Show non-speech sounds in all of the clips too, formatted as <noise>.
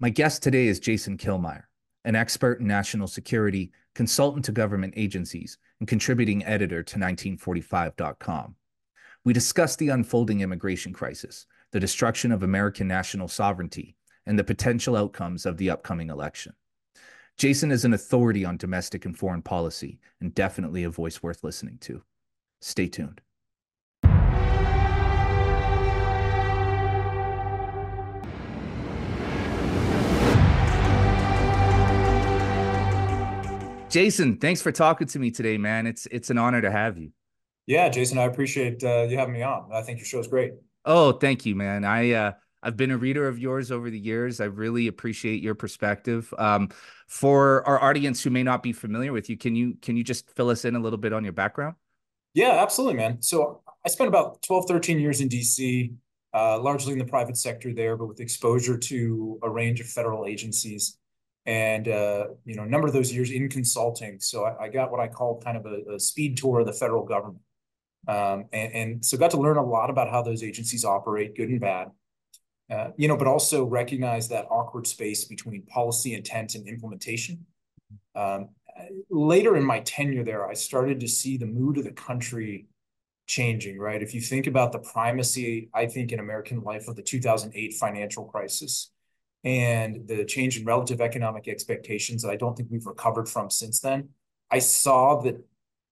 My guest today is Jason Killmeyer, an expert in national security, consultant to government agencies, and contributing editor to 19fortyfive.com. We discuss the unfolding immigration crisis, the destruction of American national sovereignty, and the potential outcomes of the upcoming election. Jason is an authority on domestic and foreign policy, and definitely a voice worth listening to. Stay tuned. Jason, thanks for talking to me today, man. It's it's an honor to have you. Yeah, Jason, I appreciate uh, you having me on. I think your show is great. Oh, thank you, man. I uh, I've been a reader of yours over the years. I really appreciate your perspective. Um, for our audience who may not be familiar with you, can you can you just fill us in a little bit on your background? Yeah, absolutely, man. So I spent about 12, 13 years in DC, uh, largely in the private sector there, but with exposure to a range of federal agencies and uh, you know a number of those years in consulting. So I, I got what I call kind of a, a, speed tour of the federal government, um, and, and, so got to learn a lot about how those agencies operate, good and bad. Uh, you know, but also recognize that awkward space between policy intent and implementation. Um, later in my tenure there, I started to see the mood of the country changing. Right, if you think about the primacy, I think in American life of the 2008 financial crisis and the change in relative economic expectations that I don't think we've recovered from since then, I saw that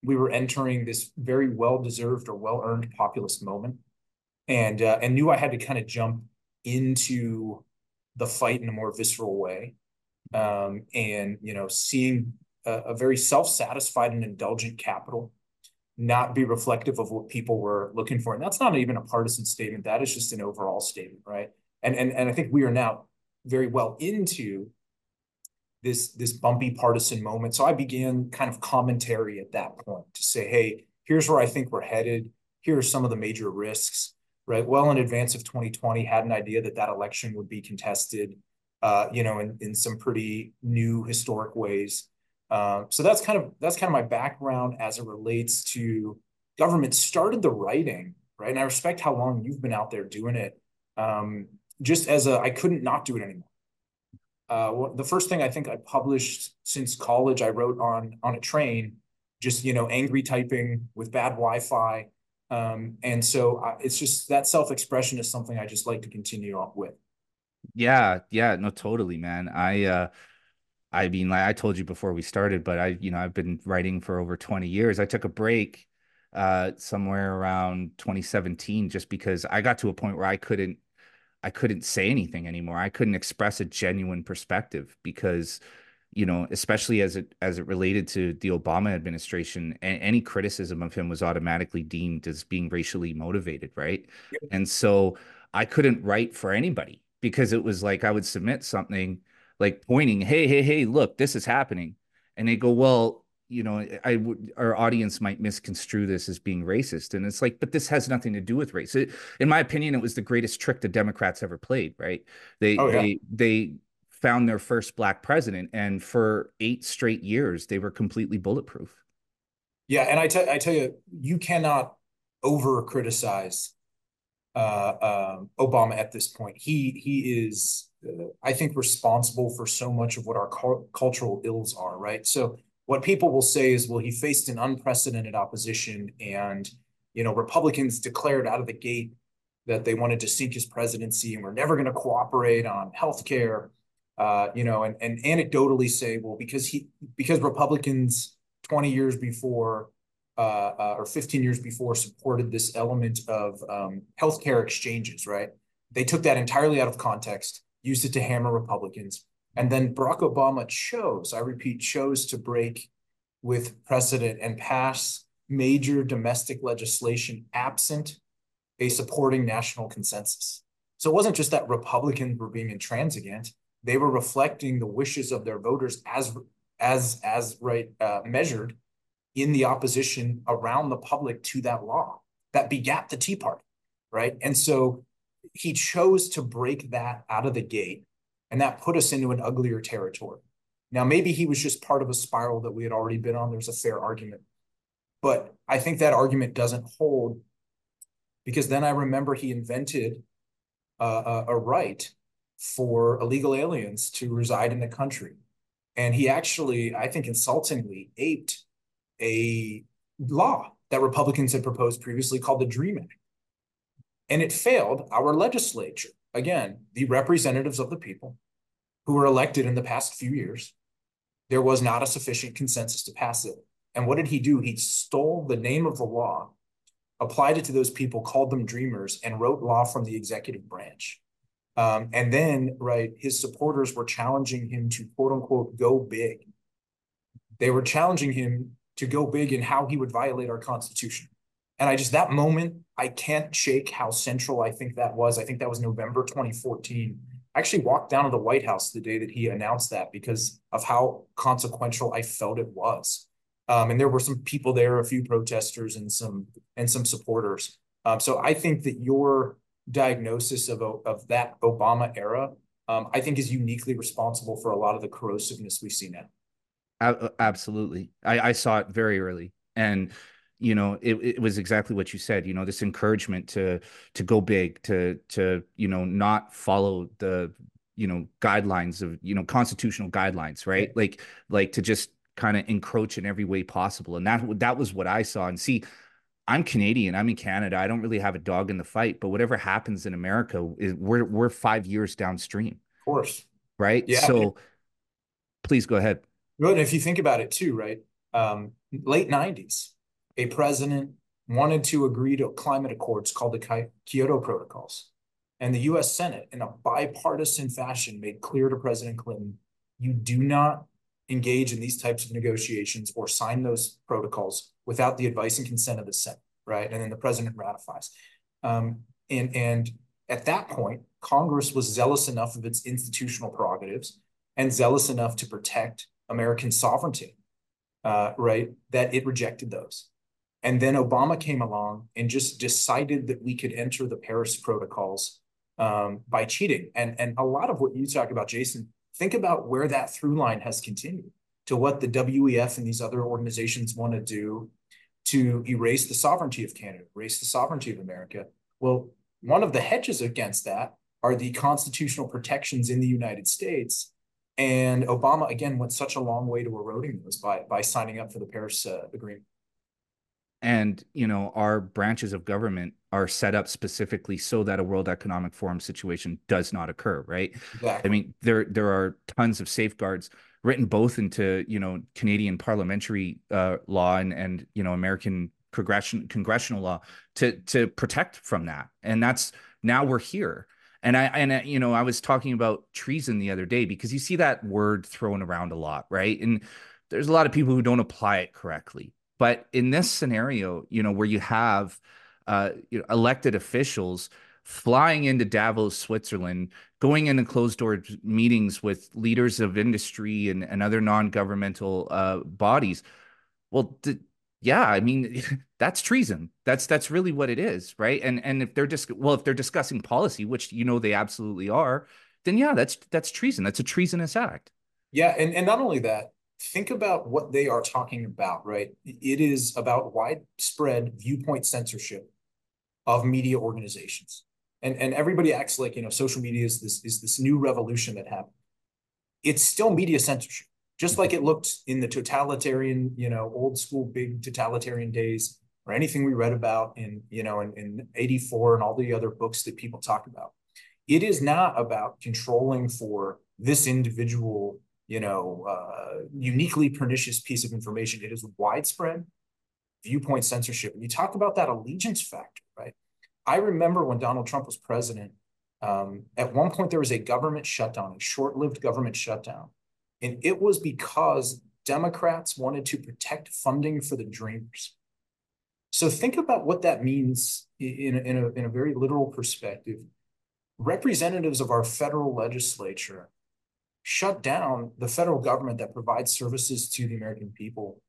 we were entering this very well-deserved or well-earned populist moment and uh, and knew I had to kind of jump into the fight in a more visceral way. Um, and you know, seeing a, a very self-satisfied and indulgent capital not be reflective of what people were looking for. And that's not even a partisan statement. That is just an overall statement, right? And and and I think we are now very well into this this bumpy partisan moment. So I began kind of commentary at that point to say, hey, here's where I think we're headed. Here are some of the major risks. Right, well in advance of 2020, had an idea that that election would be contested, uh, you know, in in some pretty new historic ways. Uh, so that's kind of that's kind of my background as it relates to government. Started the writing, right, and I respect how long you've been out there doing it. Um, just as a, I couldn't not do it anymore. Uh, the first thing I think I published since college, I wrote on on a train, just you know, angry typing with bad Wi-Fi, um, and so I, it's just that self-expression is something I just like to continue on with. Yeah, yeah, no, totally, man. I, uh, I mean, like I told you before we started, but I, you know, I've been writing for over twenty years. I took a break uh somewhere around 2017 just because I got to a point where I couldn't I couldn't say anything anymore. I couldn't express a genuine perspective because, you know, especially as it as it related to the Obama administration, any criticism of him was automatically deemed as being racially motivated, right? Yep. And so I couldn't write for anybody because it was like I would submit something like pointing, "Hey, hey, hey, look, this is happening," and they go, "Well, you know, I would our audience might misconstrue this as being racist, and it's like, but this has nothing to do with race. It, in my opinion, it was the greatest trick the Democrats ever played. Right? They oh, yeah. they they found their first black president, and for eight straight years, they were completely bulletproof. Yeah, and I, t- I tell you, you cannot over criticize uh, um, Obama at this point. He he is, uh, I think, responsible for so much of what our cu- cultural ills are. Right, so what people will say is, well, he faced an unprecedented opposition, and you know, Republicans declared out of the gate that they wanted to sink his presidency and we're never going to cooperate on health care. Uh, you know, and, and anecdotally say, well, because he because Republicans 20 years before uh, uh, or 15 years before supported this element of um, healthcare exchanges, right? They took that entirely out of context, used it to hammer Republicans. And then Barack Obama chose, I repeat, chose to break with precedent and pass major domestic legislation absent a supporting national consensus. So it wasn't just that Republicans were being intransigent; they were reflecting the wishes of their voters as as as right uh, measured in the opposition around the public to that law that begat the Tea Party, right? And so he chose to break that out of the gate and that put us into an uglier territory. Now, maybe he was just part of a spiral that we had already been on. There's a fair argument. But I think that argument doesn't hold because then I remember he invented a, a right for illegal aliens to reside in the country. And he actually, I think, insultingly aped a law that Republicans had proposed previously called the DREAM Act. And it failed our legislature. Again, the representatives of the people who were elected in the past few years, there was not a sufficient consensus to pass it. And what did he do? He stole the name of the law, applied it to those people, called them dreamers, and wrote law from the executive branch. Um, and then, right, his supporters were challenging him to quote unquote go big. They were challenging him to go big in how he would violate our Constitution. And I just, that moment, I can't shake how central I think that was. I think that was November 2014. I actually walked down to the White House the day that he announced that because of how consequential I felt it was. Um, and there were some people there, a few protesters and some and some supporters. Um, so I think that your diagnosis of of that Obama era, um, I think, is uniquely responsible for a lot of the corrosiveness we see now. Absolutely, I, I saw it very early, and you know it, it was exactly what you said you know this encouragement to to go big to to you know not follow the you know guidelines of you know constitutional guidelines right yeah. like like to just kind of encroach in every way possible. And that that was what I saw. And see, I'm Canadian. I'm in Canada. I don't really have a dog in the fight. But whatever happens in America, is we're we're five years downstream. Of course. Right. Yeah. So please go ahead. Good. If you think about it too, right? Um, late '90s, a president wanted to agree to climate accords called the Kyoto Protocols. And the US Senate, in a bipartisan fashion, made clear to President Clinton you do not engage in these types of negotiations or sign those protocols without the advice and consent of the Senate, right? And then the president ratifies. Um, and, and at that point, Congress was zealous enough of its institutional prerogatives and zealous enough to protect American sovereignty, uh, right? That it rejected those. And then Obama came along and just decided that we could enter the Paris protocols um, by cheating. And, and a lot of what you talk about, Jason, Think about where that through line has continued to what the WEF and these other organizations want to do to erase the sovereignty of Canada, erase the sovereignty of America. Well, one of the hedges against that are the constitutional protections in the United States. And Obama, again, went such a long way to eroding those by, by signing up for the Paris uh, Agreement and you know our branches of government are set up specifically so that a world economic forum situation does not occur right? Exactly. i mean there there are tons of safeguards written both into you know canadian parliamentary uh, law and and you know american progression congressional law to to protect from that. And that's now we're here. And i and you know i was talking about treason the other day because you see that word thrown around a lot right? And there's a lot of people who don't apply it correctly but in this scenario, you know, where you have uh, you know, elected officials flying into Davos, Switzerland, going into closed door meetings with leaders of industry and, and other non governmental uh, bodies, well, th- yeah, I mean <laughs> that's treason. That's that's really what it is, right? And and if they're just dis- well, if they're discussing policy, which you know they absolutely are, then yeah, that's that's treason. That's a treasonous act. Yeah, and and not only that, think about what they are talking about, right? It is about widespread viewpoint censorship of media organizations. And, and everybody acts like, you know, social media is this, is this new revolution that happened. It's still media censorship, just like it looked in the totalitarian, you know, old school big totalitarian days or anything we read about in, you know, in, in 84 and all the other books that people talk about. It is not about controlling for this individual you know, uh, uniquely pernicious piece of information. It is widespread viewpoint censorship. And you talk about that allegiance factor, right? I remember when Donald Trump was president, um, at one point there was a government shutdown, a short-lived government shutdown. And it was because Democrats wanted to protect funding for the Dreamers. So think about what that means in, in, a, in a very literal perspective. Representatives of our federal legislature shut down the federal government that provides services to the American people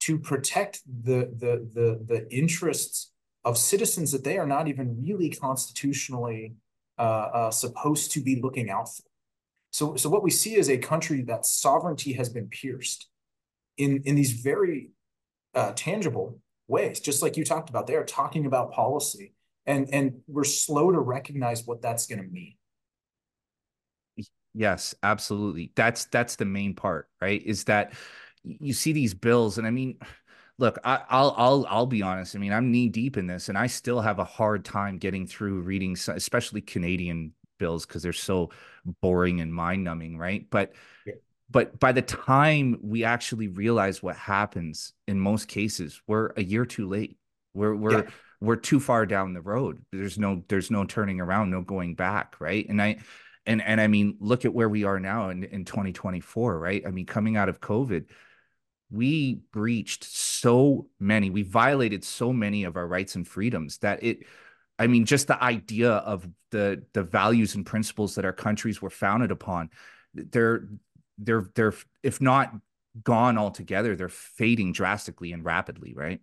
to protect the, the, the, the interests of citizens that they are not even really constitutionally uh, uh, supposed to be looking out for. So, so what we see is a country that sovereignty has been pierced in, in these very uh, tangible ways, just like you talked about. They are talking about policy, and, and we're slow to recognize what that's going to mean. Yes, absolutely. That's that's the main part, right? Is that you see these bills, and I mean, look, I, will I'll I'll be honest. I mean, I'm knee deep in this, and I still have a hard time getting through reading, especially Canadian bills, because they're so boring and mind numbing, right? But yeah. but by the time we actually realize what happens, in most cases, we're a year too late. We're we're yeah. we're too far down the road. There's no there's no turning around, no going back, right? And I and and I mean, look at where we are now in, in 2024, right? I mean, coming out of COVID, we breached so many, we violated so many of our rights and freedoms that it I mean, just the idea of the the values and principles that our countries were founded upon, they're they're they're if not gone altogether, they're fading drastically and rapidly, right?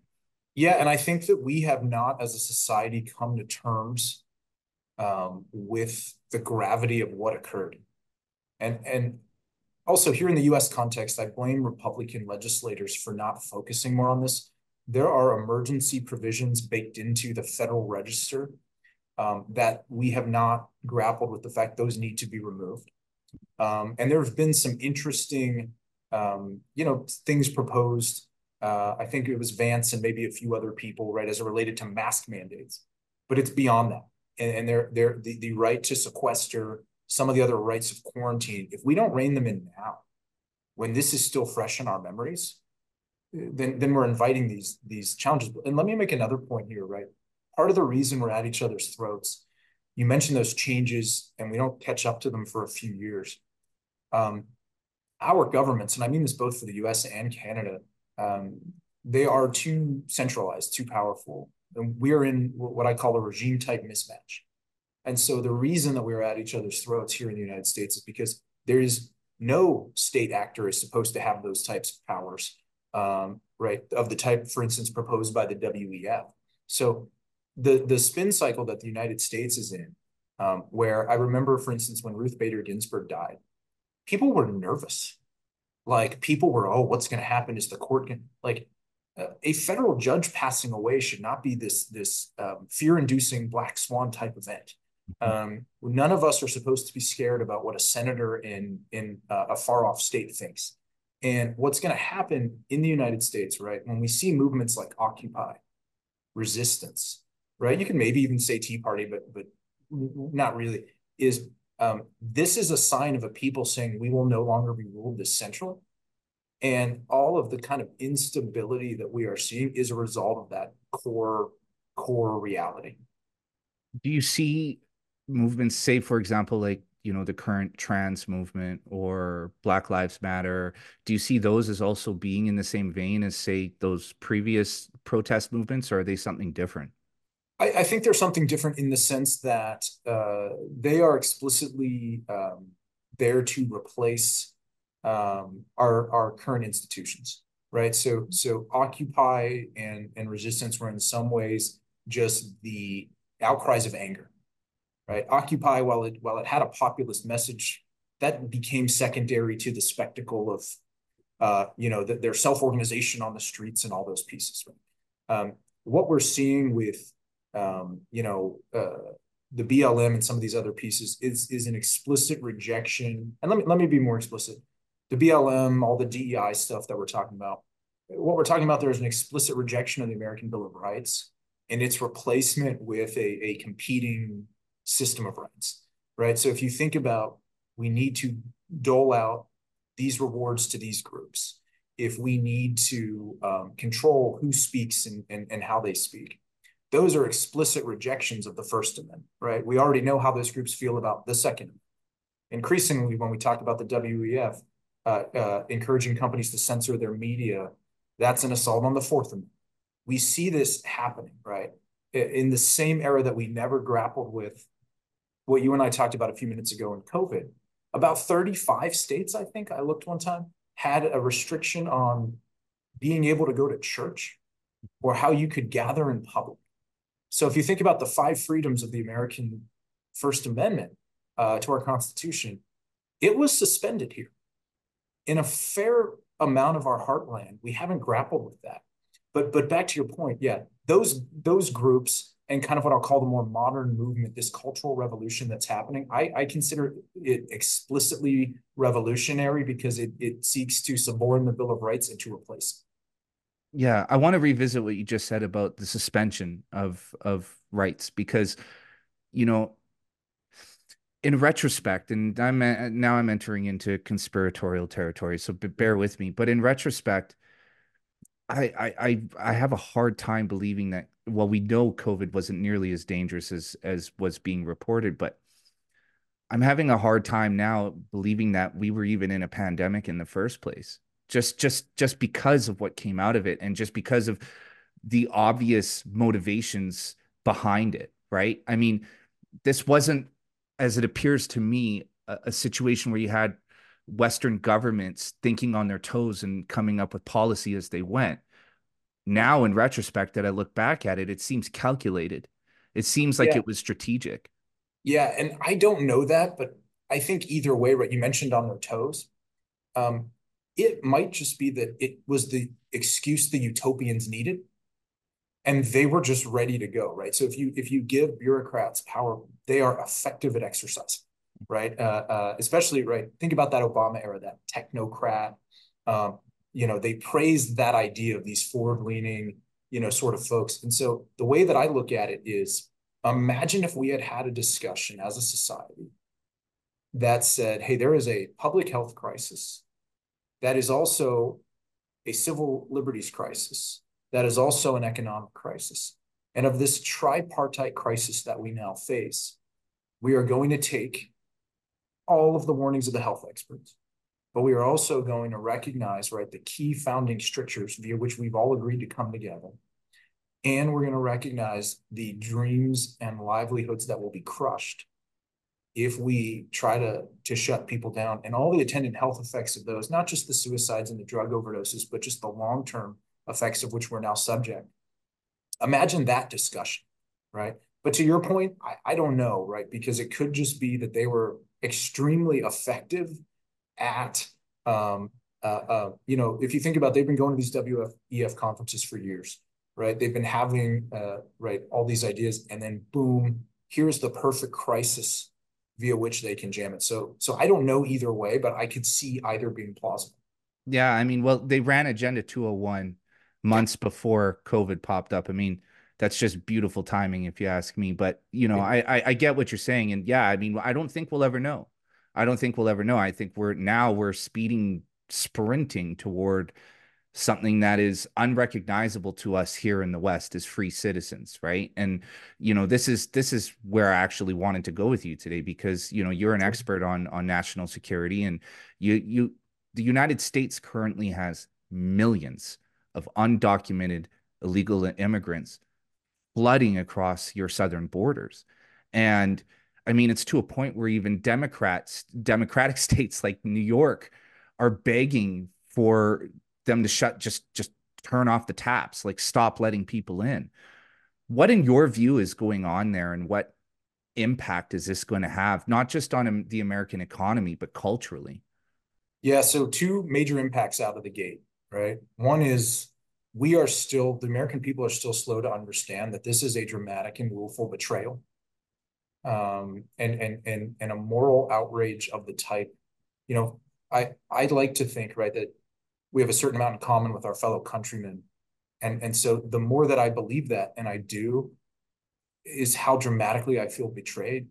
Yeah, and I think that we have not, as a society, come to terms um, with the gravity of what occurred. And, and also here in the US context, I blame Republican legislators for not focusing more on this. There are emergency provisions baked into the Federal Register um, that we have not grappled with the fact those need to be removed. Um, and there have been some interesting, um, you know, things proposed. Uh, I think it was Vance and maybe a few other people, right, as it related to mask mandates. But it's beyond that and, and they're, they're the, the right to sequester, some of the other rights of quarantine, if we don't rein them in now, when this is still fresh in our memories, then then we're inviting these these challenges. And let me make another point here, right? Part of the reason we're at each other's throats, you mentioned those changes, and we don't catch up to them for a few years. Um, our governments, and I mean this both for the U.S. and Canada, um, they are too centralized, too powerful, and we're in what I call a regime type mismatch. And so the reason that we're at each other's throats here in the United States is because there is no state actor is supposed to have those types of powers, um, right? Of the type, for instance, proposed by the WEF. So the the spin cycle that the United States is in, um, where I remember, for instance, when Ruth Bader Ginsburg died, people were nervous. Like people were, oh, what's going to happen? Is the court going like a federal judge passing away should not be this this um, fear-inducing black swan type event. Mm-hmm. Um, none of us are supposed to be scared about what a senator in in uh, a far off state thinks. And what's going to happen in the United States, right? When we see movements like Occupy, resistance, right? You can maybe even say Tea Party, but but not really. Is um, this is a sign of a people saying we will no longer be ruled this central and all of the kind of instability that we are seeing is a result of that core core reality. Do you see movements, say, for example, like you know the current trans movement or Black Lives Matter? Do you see those as also being in the same vein as, say, those previous protest movements, or are they something different? I, I think they're something different in the sense that uh, they are explicitly um, there to replace um, our our current institutions, right? So so Occupy and and resistance were in some ways just the outcries of anger, right? Occupy, while it while it had a populist message, that became secondary to the spectacle of, uh, you know, the, their self organization on the streets and all those pieces. Right? Um, what we're seeing with, um, you know, uh, the BLM and some of these other pieces is is an explicit rejection. And let me let me be more explicit the BLM, all the DEI stuff that we're talking about. What we're talking about there is an explicit rejection of the American Bill of Rights and its replacement with a, a competing system of rights, right? So if you think about we need to dole out these rewards to these groups, if we need to um, control who speaks and, and, and how they speak, those are explicit rejections of the First Amendment, right? We already know how those groups feel about the Second Amendment. Increasingly, when we talk about the WEF, uh, uh, encouraging companies to censor their media, that's an assault on the Fourth Amendment. We see this happening, right? In the same era that we never grappled with what you and I talked about a few minutes ago in COVID. About 35 states, I think I looked one time, had a restriction on being able to go to church or how you could gather in public. So if you think about the five freedoms of the American First Amendment uh, to our Constitution, it was suspended here in a fair amount of our heartland, we haven't grappled with that. But but back to your point, yeah, those those groups, and kind of what I'll call the more modern movement, this cultural revolution that's happening, I, I consider it explicitly revolutionary because it, it seeks to suborn the Bill of Rights and to replace. Yeah, I want to revisit what you just said about the suspension of of rights because, you know, in retrospect, and I'm now I'm entering into conspiratorial territory, so bear with me. But in retrospect, I I I have a hard time believing that. Well, we know COVID wasn't nearly as dangerous as as was being reported, but I'm having a hard time now believing that we were even in a pandemic in the first place. Just just just because of what came out of it, and just because of the obvious motivations behind it. Right? I mean, this wasn't, as it appears to me, a, a situation where you had Western governments thinking on their toes and coming up with policy as they went. Now, in retrospect, that I look back at it, it seems calculated. It seems like yeah. it was strategic. Yeah, and I don't know that, but I think either way, right? You mentioned on their toes. Um, it might just be that it was the excuse the utopians needed, and they were just ready to go, right? So if you if you give bureaucrats power, they are effective at exercising right? Uh, uh, especially, right? Think about that Obama era, that technocrat. Um, you know, they praised that idea of these forward-leaning, you know, sort of folks. And so the way that I look at it is, imagine if we had had a discussion as a society that said, "Hey, there is a public health crisis that is also a civil liberties crisis that is also an economic crisis." And of this tripartite crisis that we now face, we are going to take all of the warnings of the health experts. But we are also going to recognize, right, the key founding strictures via which we've all agreed to come together. And we're going to recognize the dreams and livelihoods that will be crushed if we try to, to shut people down and all the attendant health effects of those, not just the suicides and the drug overdoses, but just the long-term effects of which we're now subject. Imagine that discussion, right? But to your point, I, I don't know, right? Because it could just be that they were extremely effective at um, uh, uh, you know, if you think about, they've been going to these WEF conferences for years, right? They've been having uh, right all these ideas, and then boom, here's the perfect crisis via which they can jam it. So, so I don't know either way, but I could see either being plausible. Yeah, I mean, well, they ran Agenda 201 months before COVID popped up. I mean, that's just beautiful timing, if you ask me. But you know, I, I, I get what you're saying, and yeah, I mean, I don't think we'll ever know. I don't think we'll ever know. I think we're now we're speeding, sprinting toward something that is unrecognizable to us here in the West as free citizens, right? And you know, this is this is where I actually wanted to go with you today because you know you're an expert on on national security, and you you the United States currently has millions of undocumented illegal immigrants flooding across your southern borders. And I mean, it's to a point where even Democrats, Democratic <laughs> states like New York, are begging for them to shut, just just turn off the taps, like stop letting people in. What, in your view, is going on there, and what impact is this going to have, not just on um, the American economy, but culturally? Yeah, so two major impacts out of the gate, right? One is we are still, the American people are still slow to understand that this is a dramatic and willful betrayal um, and, and, and, and a moral outrage of the type, you know, I, I'd like to think, right, that we have a certain amount in common with our fellow countrymen. And, and so the more that I believe that, and I do, is how dramatically I feel betrayed.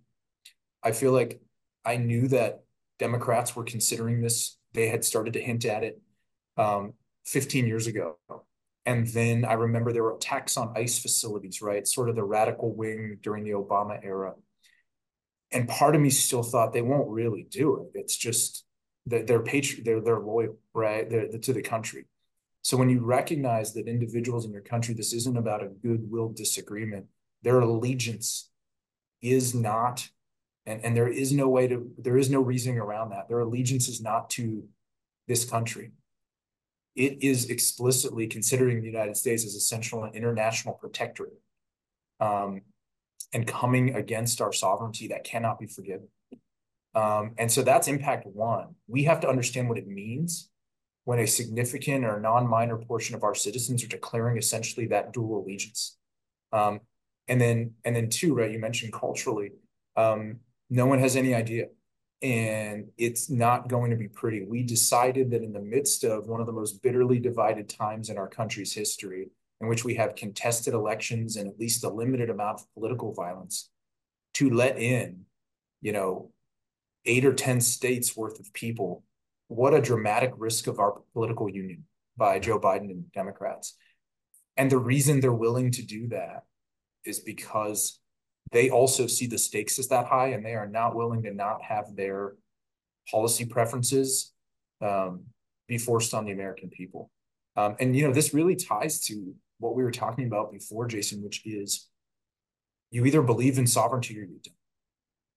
I feel like I knew that Democrats were considering this. They had started to hint at it um, 15 years ago. And then I remember there were attacks on ICE facilities, right? Sort of the radical wing during the Obama era. And part of me still thought they won't really do it. It's just that they're patri- they're they're loyal, right? They're, they're to the country. So when you recognize that individuals in your country, this isn't about a goodwill disagreement. Their allegiance is not, and, and there is no way to, there is no reasoning around that. Their allegiance is not to this country it is explicitly considering the United States as essential and international protectorate um, and coming against our sovereignty that cannot be forgiven. Um, and so that's impact one. We have to understand what it means when a significant or non-minor portion of our citizens are declaring essentially that dual allegiance. Um, And then and then two, right? You mentioned culturally, um, no one has any idea. And it's not going to be pretty. We decided that in the midst of one of the most bitterly divided times in our country's history, in which we have contested elections and at least a limited amount of political violence, to let in, you know, eight or 10 states worth of people, what a dramatic risk of our political union by Joe Biden and Democrats. And the reason they're willing to do that is because they also see the stakes as that high and they are not willing to not have their policy preferences um, be forced on the American people. Um, and, you know, this really ties to what we were talking about before, Jason, which is you either believe in sovereignty or you don't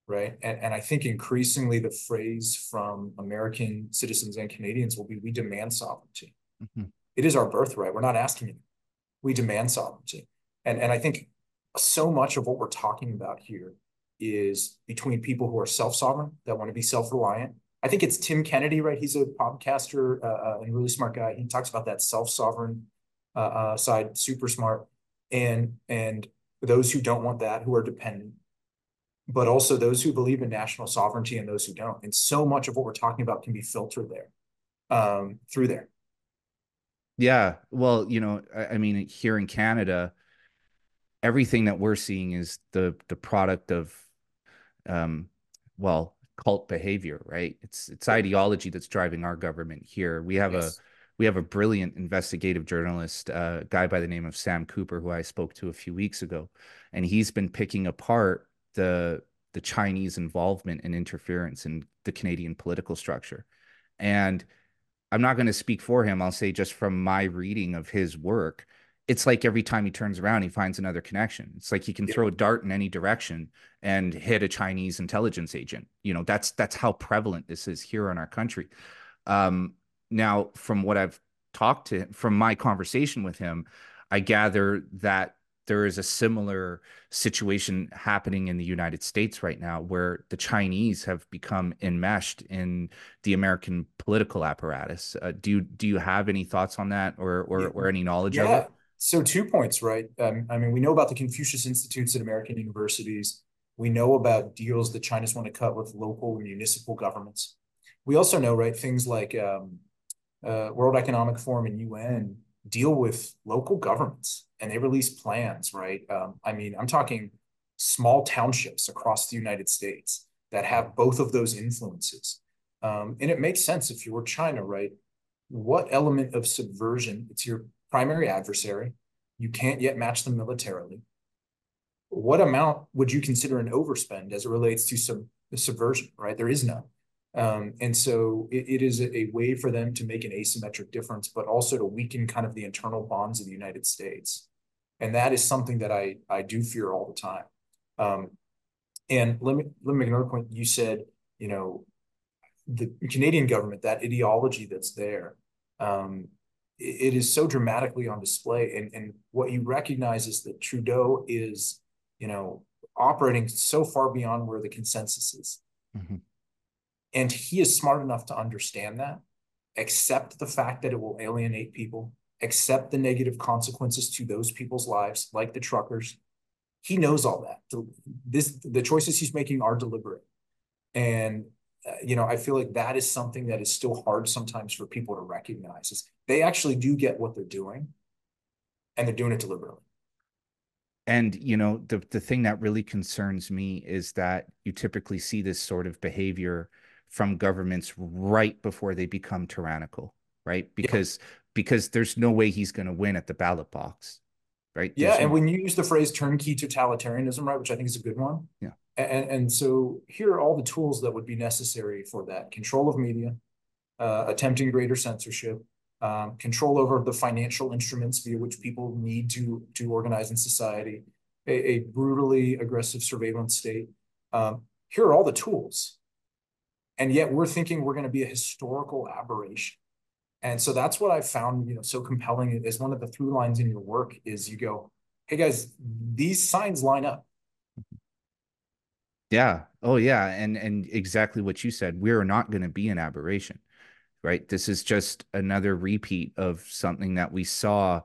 right? And, and I think increasingly the phrase from American citizens and Canadians will be we demand sovereignty. Mm-hmm. It is our birthright. We're not asking it. We demand sovereignty. And, and I think so much of what we're talking about here is between people who are self-sovereign, that want to be self-reliant. I think it's Tim Kennedy, right? He's a podcaster uh, uh and really smart guy. He talks about that self-sovereign uh, uh, side, super smart. And, and those who don't want that, who are dependent, but also those who believe in national sovereignty and those who don't. And so much of what we're talking about can be filtered there, um, through there. Yeah. Well, you know, I, I mean, here in Canada, everything that we're seeing is the the product of, um, well, cult behavior, right? It's it's ideology that's driving our government here. We have yes. a we have a brilliant investigative journalist, uh, guy by the name of Sam Cooper, who I spoke to a few weeks ago, and he's been picking apart the the Chinese involvement and interference in the Canadian political structure. And I'm not going to speak for him. I'll say just from my reading of his work, it's like every time he turns around, he finds another connection. It's like he can yeah. throw a dart in any direction and hit a Chinese intelligence agent. You know, that's that's how prevalent this is here in our country. Um, now, from what I've talked to from my conversation with him, I gather that there is a similar situation happening in the United States right now where the Chinese have become enmeshed in the American political apparatus. Uh, do you do you have any thoughts on that or or, or any knowledge yeah. of it? So two points, right? Um, I mean, we know about the Confucius Institutes at American universities. We know about deals that China's want to cut with local municipal governments. We also know, right, things like um, uh, World Economic Forum and UN deal with local governments and they release plans, right? Um, I mean, I'm talking small townships across the United States that have both of those influences. Um, and it makes sense if you were China, right? What element of subversion? It's your primary adversary. You can't yet match them militarily. What amount would you consider an overspend as it relates to sub, subversion, right? There is none. Um, and so it, it is a, way for them to make an asymmetric difference, but also to weaken kind of the internal bonds of the United States. And that is something that I, I do fear all the time. Um, and let me, let me make another point. You said, you know, the Canadian government, that ideology that's there, um, it, is so dramatically on display. And, and what you recognize is that Trudeau is, you know, operating so far beyond where the consensus is. Mm-hmm. And he is smart enough to understand that, accept the fact that it will alienate people, accept the negative consequences to those people's lives, like the truckers. He knows all that. This the choices he's making are deliberate, and you know I feel like that is something that is still hard sometimes for people to recognize. Is they actually do get what they're doing, and they're doing it deliberately. And you know the the thing that really concerns me is that you typically see this sort of behavior from governments right before they become tyrannical, right? Because yeah. because there's no way he's going to win at the ballot box, right? Yeah, there's and no... when you use the phrase turnkey totalitarianism, right, which I think is a good one. Yeah. And, and so here are all the tools that would be necessary for that: control of media, uh, attempting greater censorship, um, control over the financial instruments via which people need to to organize in society, a, a brutally aggressive surveillance state. Um, here are all the tools. And yet we're thinking we're going to be a historical aberration. And so that's what i found you know so compelling is one of the through lines in your work is you go hey guys these signs line up yeah oh yeah and and exactly what you said we're not going to be an aberration right this is just another repeat of something that we saw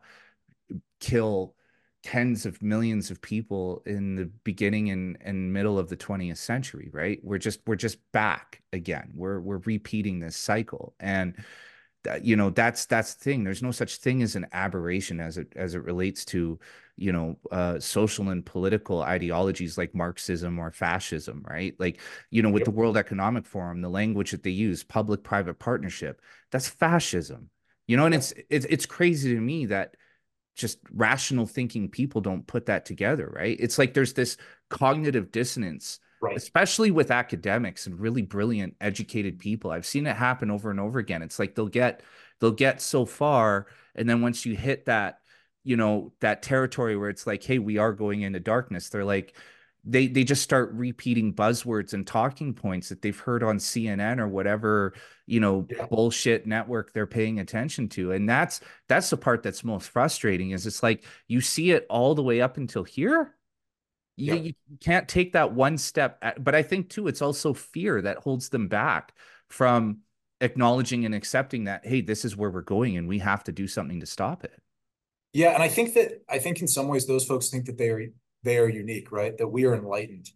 kill tens of millions of people in the beginning and, and middle of the 20th century, right? We're just we're just back again. We're we're repeating this cycle. And you know that's that's the thing. There's no such thing as an aberration as it as it relates to you know uh, social and political ideologies like marxism or fascism right? Like you know with the world economic forum the language that they use public private partnership that's fascism. You know and it's it's it's crazy to me that just rational thinking people don't put that together right? It's like there's this cognitive dissonance right. especially with academics and really brilliant educated people i've seen it happen over and over again it's like they'll get they'll get so far and then once you hit that you know that territory where it's like hey we are going into darkness they're like they they just start repeating buzzwords and talking points that they've heard on CNN or whatever you know yeah. bullshit network they're paying attention to and that's that's the part that's most frustrating is it's like you see it all the way up until here you, you can't take that one step. At, but I think too, it's also fear that holds them back from acknowledging and accepting that, hey, this is where we're going and we have to do something to stop it. Yeah. And I think that, I think in some ways those folks think that they are, they are unique, right? That we are enlightened.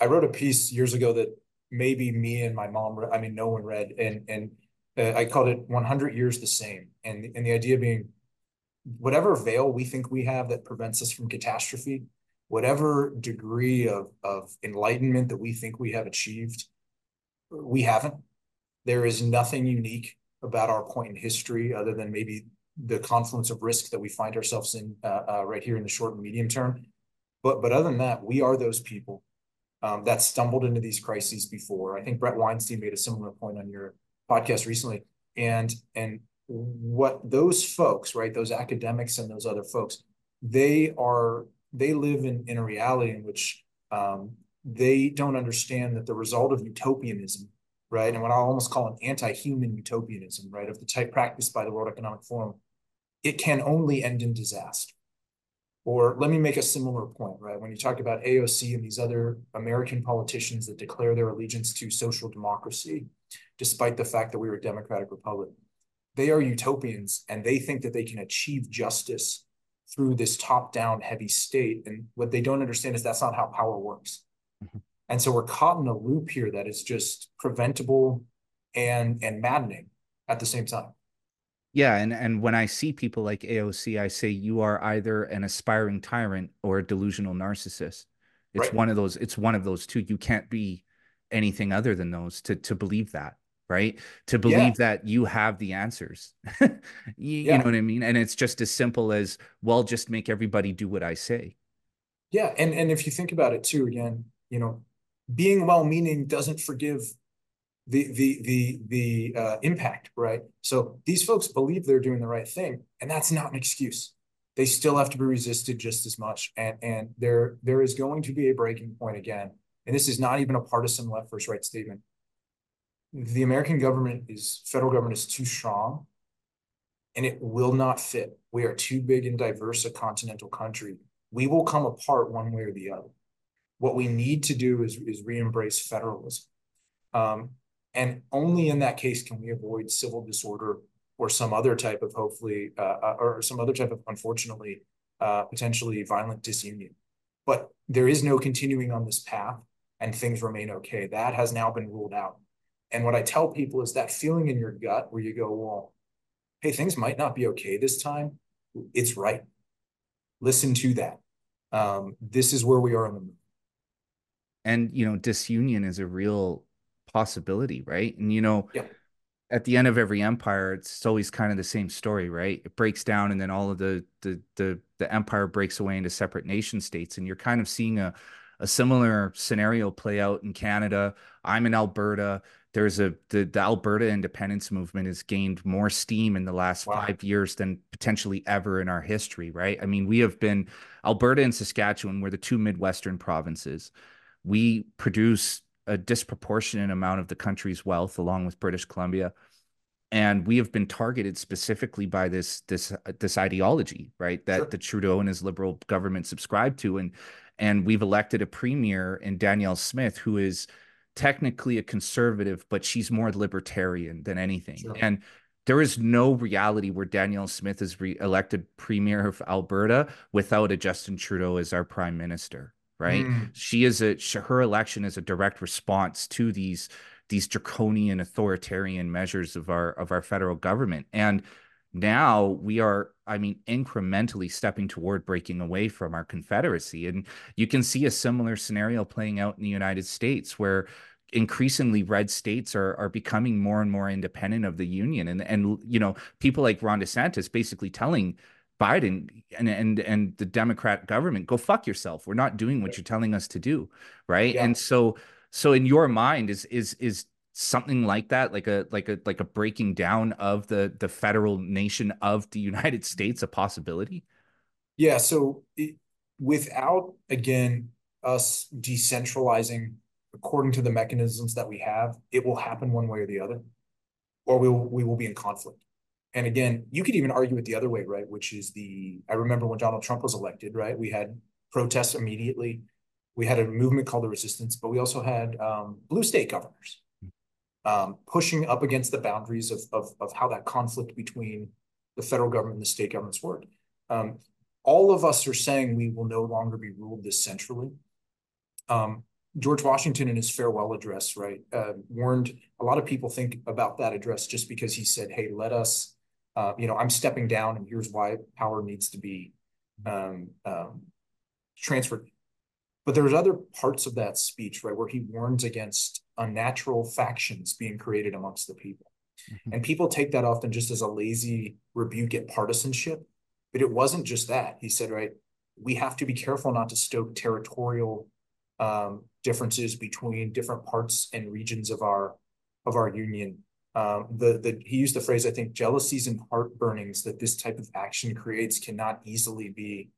I wrote a piece years ago that maybe me and my mom, I mean, no one read, and, and uh, I called it 100 years the same. And, and the idea being whatever veil we think we have that prevents us from catastrophe, whatever degree of, of enlightenment that we think we have achieved, we haven't. There is nothing unique about our point in history other than maybe the confluence of risk that we find ourselves in uh, uh, right here in the short and medium term. But but other than that, we are those people um, that stumbled into these crises before. I think Bret Weinstein made a similar point on your podcast recently, and and what those folks, right, those academics and those other folks, they are they live in, in a reality in which um, they don't understand that the result of utopianism, right, and what I almost call an anti-human utopianism, right, of the type practiced by the World Economic Forum, it can only end in disaster. Or let me make a similar point, right? When you talk about AOC and these other American politicians that declare their allegiance to social democracy, despite the fact that we were a democratic republic, they are utopians and they think that they can achieve justice through this top down heavy state. And what they don't understand is that's not how power works. Mm-hmm. And so we're caught in a loop here that is just preventable and and maddening at the same time. Yeah, and and when I see people like AOC, I say you are either an aspiring tyrant or a delusional narcissist. It's right. one of those. It's one of those two. You can't be anything other than those to to believe that right? To believe yeah. that you have the answers. <laughs> you, yeah. you know what I mean? And it's just as simple as, well, just make everybody do what I say. Yeah. And and if you think about it too, again, you know, being well-meaning doesn't forgive the the the the uh, impact, right? So these folks believe they're doing the right thing, and that's not an excuse. They still have to be resisted just as much, and and there there is going to be a breaking point again. And this is not even a partisan left versus right statement the American government is federal government is too strong and it will not fit. We are too big and diverse a continental country. We will come apart one way or the other. What we need to do is, is re-embrace federalism. Um, and only in that case can we avoid civil disorder or some other type of hopefully, uh, uh or some other type of, unfortunately, uh, potentially violent disunion. But there is no continuing on this path and things remain okay. That has now been ruled out. And what I tell people is that feeling in your gut where you go, well, hey, things might not be okay this time. It's right. Listen to that. Um, this is where we are in the movie. And, you know, disunion is a real possibility, right? And, you know, yeah. at the end of every empire, it's always kind of the same story, right? It breaks down and then all of the, the, the, the empire breaks away into separate nation states. And you're kind of seeing a, a similar scenario play out in Canada. I'm in Alberta there's a the, the Alberta independence movement has gained more steam in the last wow. five years than potentially ever in our history, right? I mean, we have been Alberta and Saskatchewan, we're the two Midwestern provinces. We produce a disproportionate amount of the country's wealth along with British Columbia. And we have been targeted specifically by this this this ideology, right? That sure. the Trudeau and his liberal government subscribe to. And and we've elected a premier in Danielle Smith, who is technically a conservative, but she's more libertarian than anything. Sure. And there is no reality where Danielle Smith is re elected premier of Alberta without a Justin Trudeau as our prime minister, right? Mm. She is a her election is a direct response to these these draconian authoritarian measures of our of our federal government. And now we are i mean incrementally stepping toward breaking away from our confederacy. And you can see a similar scenario playing out in the united states where increasingly red states are are becoming more and more independent of the union. And and you know people like Ron DeSantis basically telling Biden and and and the Democrat government go fuck yourself. We're not doing what you're telling us to do. Right? Yeah. and so so in your mind is is is something like that like a like a like a breaking down of the the federal nation of the United States a possibility yeah so it, without again us decentralizing according to the mechanisms that we have, it will happen one way or the other, or we will, we will be in conflict. And again, you could even argue it the other way, right? Which is the, I remember when Donald Trump was elected, right? We had protests immediately. We had a movement called the resistance, but we also had um, blue state governors um, pushing up against the boundaries of, of, of, how that conflict between the federal government and the state governments worked. Um, all of us are saying we will no longer be ruled this centrally. Um, George Washington in his farewell address, right, uh, warned a lot of people think about that address just because he said, "Hey, let us, uh, you know, I'm stepping down, and here's why power needs to be um, um, transferred." But there's other parts of that speech, right, where he warns against unnatural factions being created amongst the people, mm-hmm. and people take that often just as a lazy rebuke at partisanship. But it wasn't just that. He said, right, we have to be careful not to stoke territorial um, differences between different parts and regions of our of our union. Um, the the he used the phrase I think jealousies and heartburnings that this type of action creates cannot easily be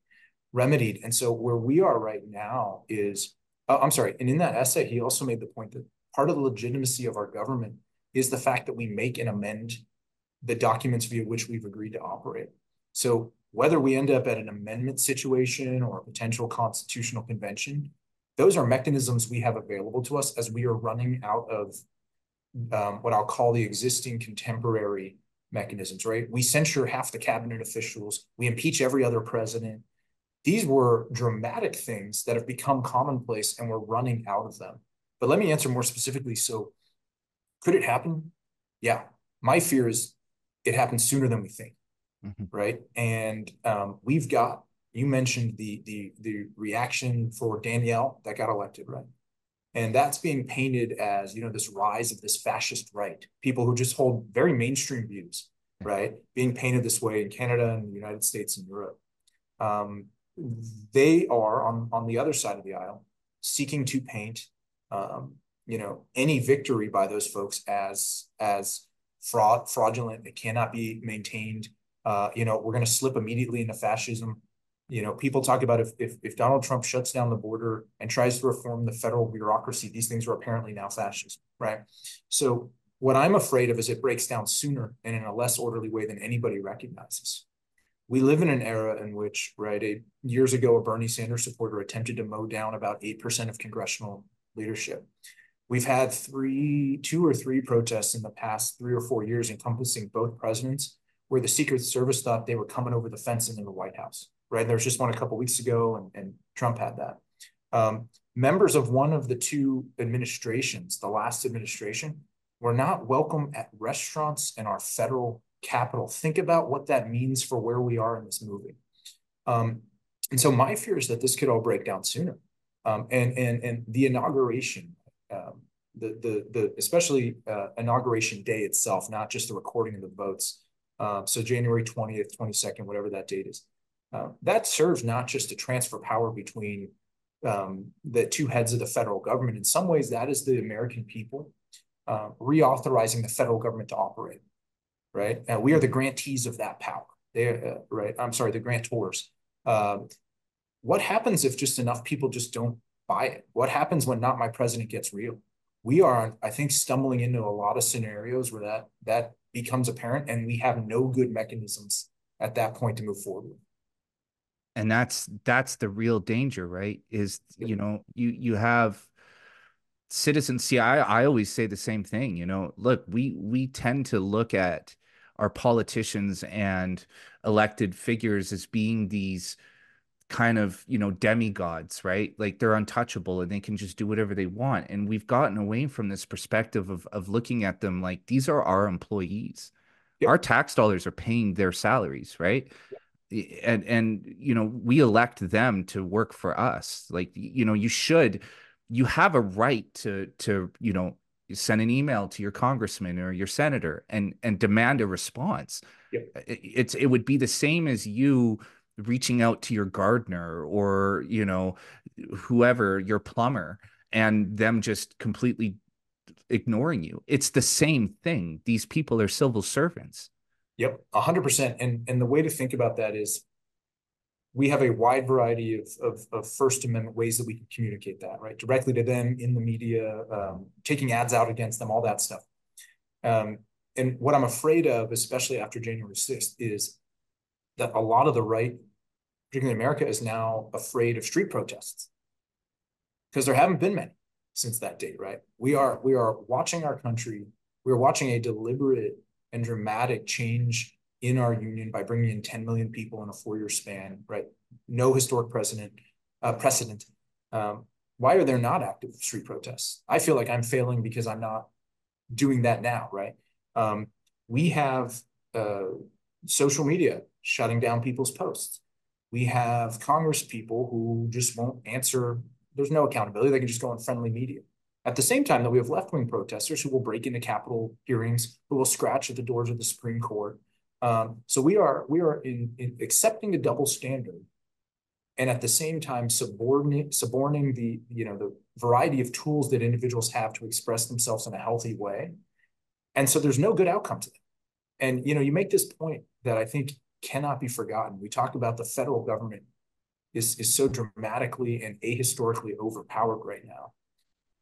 remedied. And so where we are right now is uh, I'm sorry. And in that essay, he also made the point that part of the legitimacy of our government is the fact that we make and amend the documents via which we've agreed to operate. So whether we end up at an amendment situation or a potential constitutional convention, those are mechanisms we have available to us as we are running out of um, what I'll call the existing contemporary mechanisms, right? We censure half the cabinet officials, we impeach every other president. These were dramatic things that have become commonplace and we're running out of them. But let me answer more specifically. So, could it happen? Yeah. My fear is it happens sooner than we think, mm-hmm. right? And um, we've got you mentioned the the the reaction for Danielle that got elected, right? And that's being painted as you know this rise of this fascist right, people who just hold very mainstream views, right? Being painted this way in Canada and the United States and Europe. Um, they are on on the other side of the aisle seeking to paint um, you know any victory by those folks as as fraud fraudulent it cannot be maintained uh, you know we're going to slip immediately into fascism you know, people talk about if, if if Donald Trump shuts down the border and tries to reform the federal bureaucracy, these things are apparently now fascism, right? So what I'm afraid of is it breaks down sooner and in a less orderly way than anybody recognizes. We live in an era in which, right, a, years ago, a Bernie Sanders supporter attempted to mow down about 8% of congressional leadership. We've had three, two or three protests in the past three or four years encompassing both presidents where the Secret Service thought they were coming over the fence into the White House right? There was just one a couple weeks ago, and, and Trump had that. Um, members of one of the two administrations, the last administration, were not welcome at restaurants in our federal capital. Think about what that means for where we are in this movie. Um, and so my fear is that this could all break down sooner. Um, and and and the inauguration, um, the the the especially uh, inauguration day itself, not just the recording of the votes. Uh, so January twentieth, twenty second, whatever that date is. Uh, that serves not just to transfer power between um, the two heads of the federal government. In some ways, that is the American people uh, reauthorizing the federal government to operate. Right, and we are the grantees of that power. They, uh, right? I'm sorry, the grantors. Um, what happens if just enough people just don't buy it? What happens when not my president gets real? We are, I think, stumbling into a lot of scenarios where that that becomes apparent, and we have no good mechanisms at that point to move forward and that's that's the real danger right is you know you you have citizens see i i always say the same thing you know look we we tend to look at our politicians and elected figures as being these kind of you know demigods right like they're untouchable and they can just do whatever they want and we've gotten away from this perspective of of looking at them like these are our employees yep. our tax dollars are paying their salaries right yep. and and you know we elect them to work for us like you know you should you have a right to to you know send an email to your congressman or your senator and and demand a response yep. it's it would be the same as you reaching out to your gardener or you know whoever your plumber and them just completely ignoring you. It's the same thing. These people are civil servants. Yep 100% and and the way to think about that is we have a wide variety of, of, of first amendment ways that we can communicate that right? Directly to them in the media um, taking ads out against them all that stuff. Um, and what i'm afraid of especially after january 6th is that a lot of the right particularly America, is now afraid of street protests because there haven't been many since that date, right? We are we are watching our country. We are watching a deliberate and dramatic change in our union by bringing in 10 million people in a four-year span, right? No historic precedent. Uh, precedent. Um, why are there not active street protests? I feel like I'm failing because I'm not doing that now, right? Um, we have uh, social media shutting down people's posts we have Congress people who just won't answer. There's no accountability. They can just go on friendly media. At the same time, that we have left wing protesters who will break into Capitol hearings, who will scratch at the doors of the Supreme Court. Um, so we are we are in, in, accepting a double standard, and at the same time subordinate suborning the you know the variety of tools that individuals have to express themselves in a healthy way. And so there's no good outcome to them. And you know you make this point that I think cannot be forgotten. We talk about the federal government is, is so dramatically and ahistorically overpowered right now.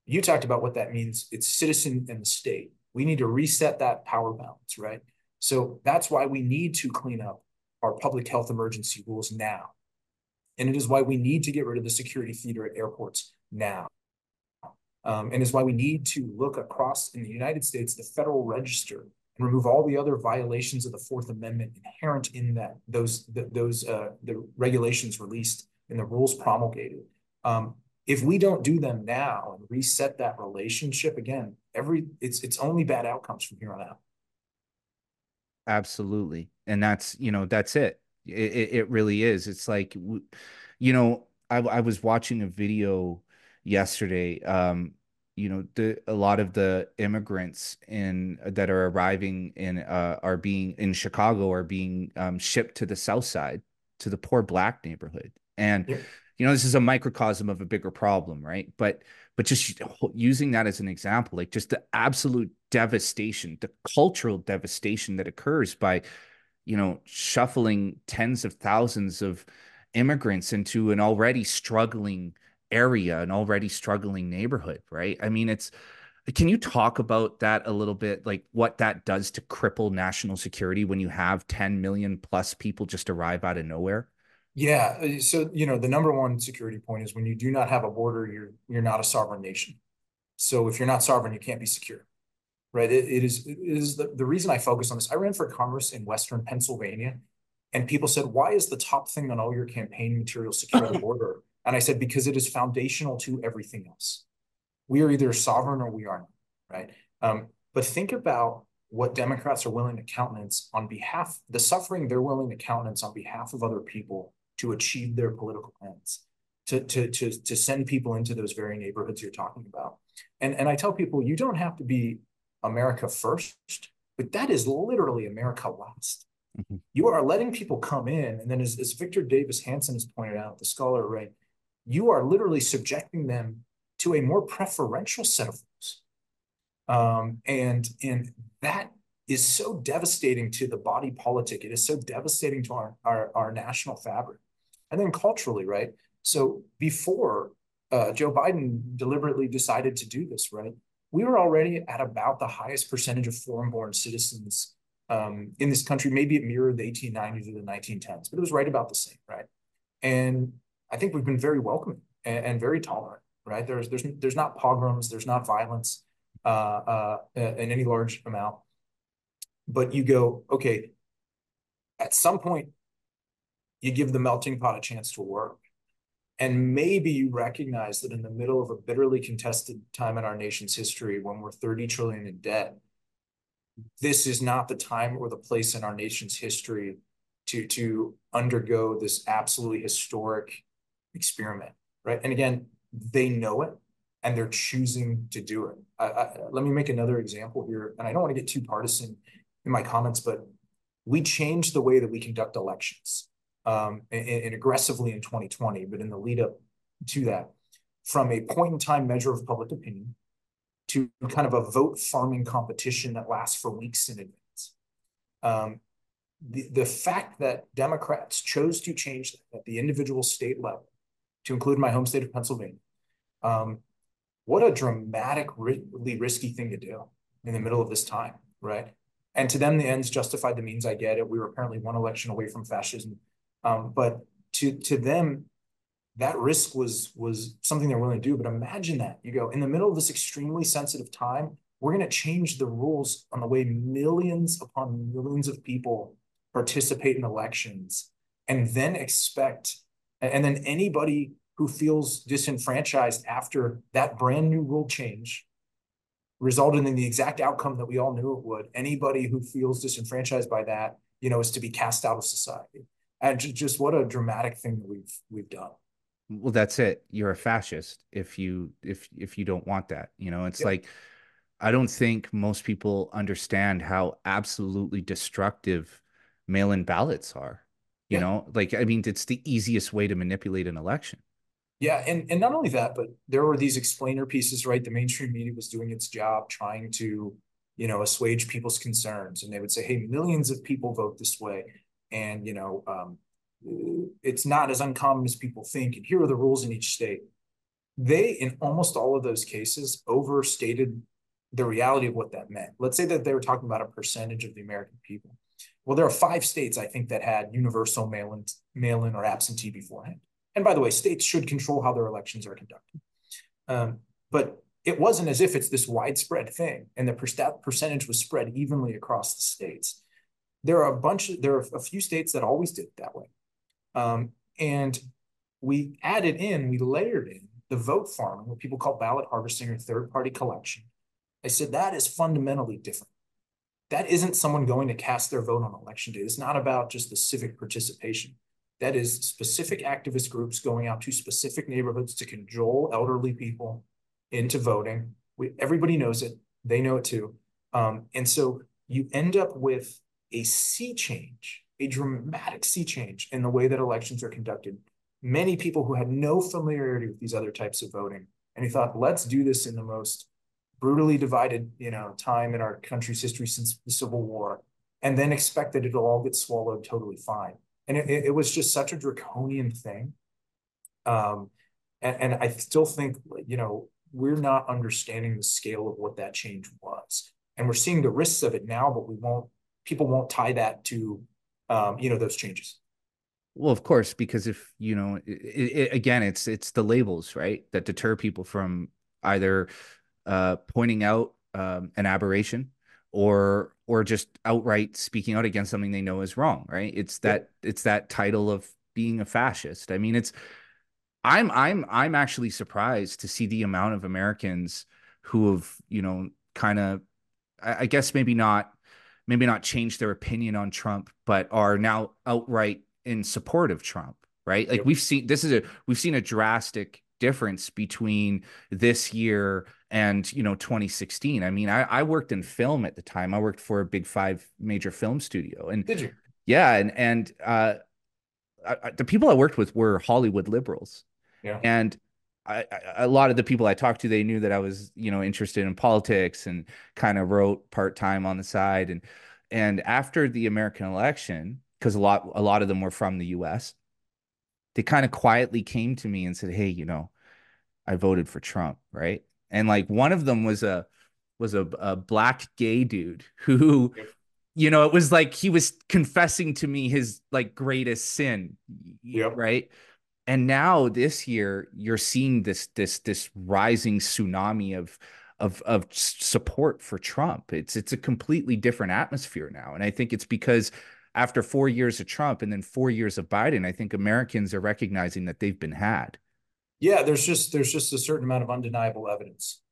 You talked about what that means. It's citizen and the state. We need to reset that power balance, right? So that's why we need to clean up our public health emergency rules now. And it is why we need to get rid of the security theater at airports now. Um, and is why we need to look across in the United States, the Federal Register and remove all the other violations of the Fourth Amendment inherent in that those the, those uh, the regulations released and the rules promulgated. Um, if we don't do them now and reset that relationship again, every it's it's only bad outcomes from here on out. Absolutely, and that's you know that's it. It it really is. It's like, you know, I I was watching a video yesterday. Um, you know the a lot of the immigrants in that are arriving in uh, are being in Chicago are being um, shipped to the south side to the poor black neighborhood and yeah. you know this is a microcosm of a bigger problem right but but just using that as an example like just the absolute devastation the cultural devastation that occurs by you know shuffling tens of thousands of immigrants into an already struggling area, an already struggling neighborhood, right? I mean, it's can you talk about that a little bit like what that does to cripple national security when you have 10 million plus people just arrive out of nowhere? Yeah, uh, so you know, the number one security point is when you do not have a border, you're you're not a sovereign nation. So if you're not sovereign, you can't be secure. Right? it, it is it is the, the reason I focus on this. I ran for Congress in Western Pennsylvania, and people said, "Why is the top thing on all your campaign material secure the <laughs> border?" And I said, because it is foundational to everything else. We are either sovereign or we are not, right? Um, but think about what Democrats are willing to countenance on behalf, the suffering they're willing to countenance on behalf of other people to achieve their political ends, to, to, to, to send people into those very neighborhoods you're talking about. And, and I tell people, you don't have to be America first, but that is literally America last. Mm-hmm. You are letting people come in. And then as, as Victor Davis Hanson has pointed out, the scholar, right, you are literally subjecting them to a more preferential set of rules. Um, and, and that is so devastating to the body politic. It is so devastating to our, our, our national fabric. And then culturally, right? So before uh, Joe Biden deliberately decided to do this, right? We were already at about the highest percentage of foreign-born citizens um, in this country. Maybe it mirrored the 1890s or the 1910s, but it was right about the same, right? And I think we've been very welcoming and, and very tolerant, right? There's there's there's not pogroms, there's not violence uh, uh, in any large amount, but you go, okay, at some point, you give the melting pot a chance to work. And maybe you recognize that in the middle of a bitterly contested time in our nation's history, when we're 30 trillion in debt, this is not the time or the place in our nation's history to to undergo this absolutely historic experiment, right? And again, they know it and they're choosing to do it. I, I, let me make another example here, and I don't want to get too partisan in my comments, but we changed the way that we conduct elections um, and, and aggressively in 2020, but in the lead up to that, from a point in time measure of public opinion to kind of a vote farming competition that lasts for weeks in advance. Um, the, the fact that Democrats chose to change that at the individual state level, to include my home state of Pennsylvania, um, what a dramatically risky thing to do in the middle of this time, right? And to them, the ends justified the means. I get it. We were apparently one election away from fascism, um, but to to them, that risk was was something they're willing to do. But imagine that you go in the middle of this extremely sensitive time. We're going to change the rules on the way millions upon millions of people participate in elections, and then expect, and then anybody who feels disenfranchised after that brand new rule change resulted in the exact outcome that we all knew it would. Anybody who feels disenfranchised by that, you know, is to be cast out of society. And just what a dramatic thing that we've we've done well that's it you're a fascist if you if if you don't want that you know it's like i don't think most people understand how absolutely destructive mail-in ballots are you yeah. know like i mean it's the easiest way to manipulate an election yeah and and not only that but there were these explainer pieces right the mainstream media was doing its job trying to you know assuage people's concerns and they would say hey millions of people vote this way and you know um, it's not as uncommon as people think. And here are the rules in each state. They, in almost all of those cases, overstated the reality of what that meant. Let's say that they were talking about a percentage of the American people. Well, there are five states, I think, that had universal mail-in, mail-in or absentee beforehand. And by the way, states should control how their elections are conducted. Um, but it wasn't as if it's this widespread thing, and the per- percentage was spread evenly across the states. There are a bunch. Of, there are a few states that always did it that way. Um, and we added in, we layered in the vote farming, what people call ballot harvesting or third party collection. I said that is fundamentally different. That isn't someone going to cast their vote on election day. It's not about just the civic participation. That is specific activist groups going out to specific neighborhoods to cajole elderly people into voting. We, everybody knows it. They know it too. Um, and so you end up with a sea change a dramatic sea change in the way that elections are conducted. Many people who had no familiarity with these other types of voting, and he thought, let's do this in the most brutally divided, you know, time in our country's history since the Civil War, and then expect that it'll all get swallowed totally fine. And it, it was just such a draconian thing. Um, and, and I still think, you know, we're not understanding the scale of what that change was. And we're seeing the risks of it now, but we won't, people won't tie that to um, you know, those changes. Well, of course, because if you know, it, it, again, it's it's the labels, right, that deter people from either uh, pointing out um, an aberration or or just outright speaking out against something they know is wrong, right? It's that yeah. it's that title of being a fascist. I mean, it's I'm I'm I'm actually surprised to see the amount of Americans who have you know kind of I, I guess maybe not maybe not change their opinion on Trump, but are now outright in support of Trump, right? Like yep. we've seen this is a we've seen a drastic difference between this year and you know 2016 i mean I, I worked in film at the time i worked for a big five major film studio and did you yeah and and uh I, the people i worked with were hollywood liberals yeah and I, a lot of the people I talked to, they knew that I was, you know, interested in politics and kind of wrote part time on the side. And and after the American election, because a lot a lot of them were from the U.S., they kind of quietly came to me and said, "Hey, you know, I voted for Trump, right?" And like one of them was a was a, a black gay dude who you know it was like he was confessing to me his like greatest sin yep. right and now this year you're seeing this this this rising tsunami of of of support for Trump. It's it's a completely different atmosphere now, and I think it's because after four years of Trump and then four years of Biden, I think Americans are recognizing that they've been had. Yeah, there's just there's just a certain amount of undeniable evidence,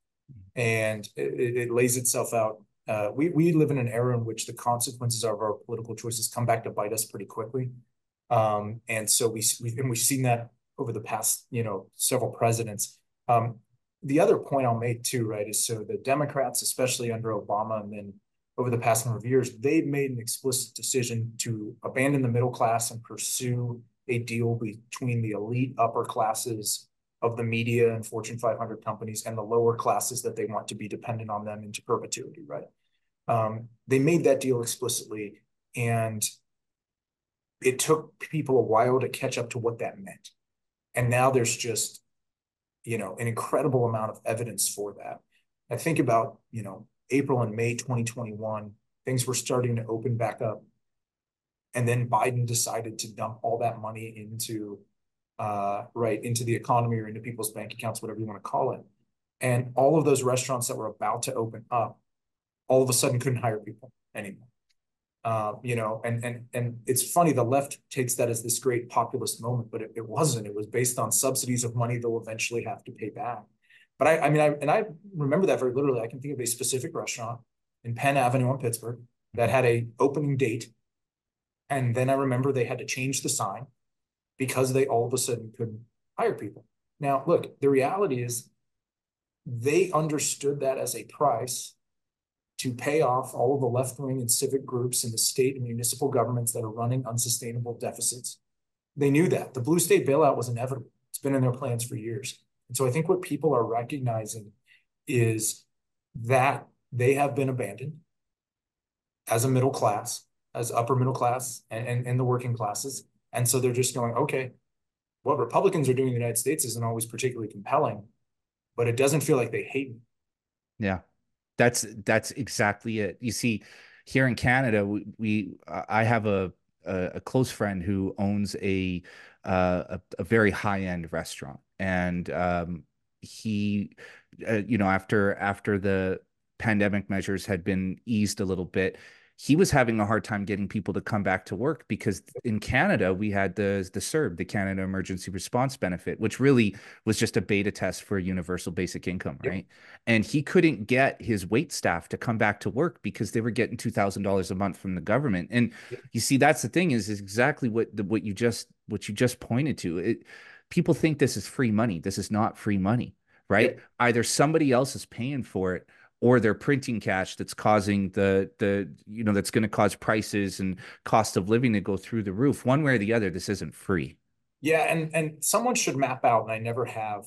and it, it lays itself out. Uh, we we live in an era in which the consequences of our political choices come back to bite us pretty quickly, um, and so we, we and we've seen that over the past you know several presidents. Um, the other point I'll make too, right, is so the Democrats, especially under Obama, and then over the past number of years, they've made an explicit decision to abandon the middle class and pursue a deal between the elite upper classes of the media and Fortune 500 companies and the lower classes that they want to be dependent on them into perpetuity, right? Um, they made that deal explicitly, and it took people a while to catch up to what that meant. And now there's just, you know, an incredible amount of evidence for that. I think about, you know, April and May 2021, things were starting to open back up. And then Biden decided to dump all that money into uh, right into the economy or into people's bank accounts, whatever you want to call it. And all of those restaurants that were about to open up, all of a sudden couldn't hire people anymore. Uh, you know, and and and it's funny the left takes that as this great populist moment, but it, it wasn't. It was based on subsidies of money they'll eventually have to pay back. But I, I mean, I and I remember that very literally. I can think of a specific restaurant in Penn Avenue in Pittsburgh that had a opening date, and then I remember they had to change the sign because they all of a sudden couldn't hire people. Now, look, the reality is they understood that as a price to pay off all of the left wing and civic groups in the state and municipal governments that are running unsustainable deficits. They knew that. The blue state bailout was inevitable. It's been in their plans for years. And so I think what people are recognizing is that they have been abandoned as a middle class, as upper middle class, and, and, and the working classes. And so they're just going, okay, what Republicans are doing in the United States isn't always particularly compelling, but it doesn't feel like they hate me. Yeah, that's that's exactly it. You see, here in Canada, we, we I have a, a, a close friend who owns a uh, a, a very high end restaurant, and um, he, uh, you know, after after the pandemic measures had been eased a little bit, he was having a hard time getting people to come back to work because in Canada we had the the CERB, the Canada Emergency Response Benefit, which really was just a beta test for universal basic income, right? And he couldn't get his wait staff to come back to work because they were getting two thousand dollars a month from the government. And you see, that's the thing is, is exactly what the, what you just what you just pointed to. It, people think this is free money. This is not free money, right? Either somebody else is paying for it or they're printing cash that's causing the the you know that's going to cause prices and cost of living to go through the roof one way or the other this isn't free. Yeah and and someone should map out and i never have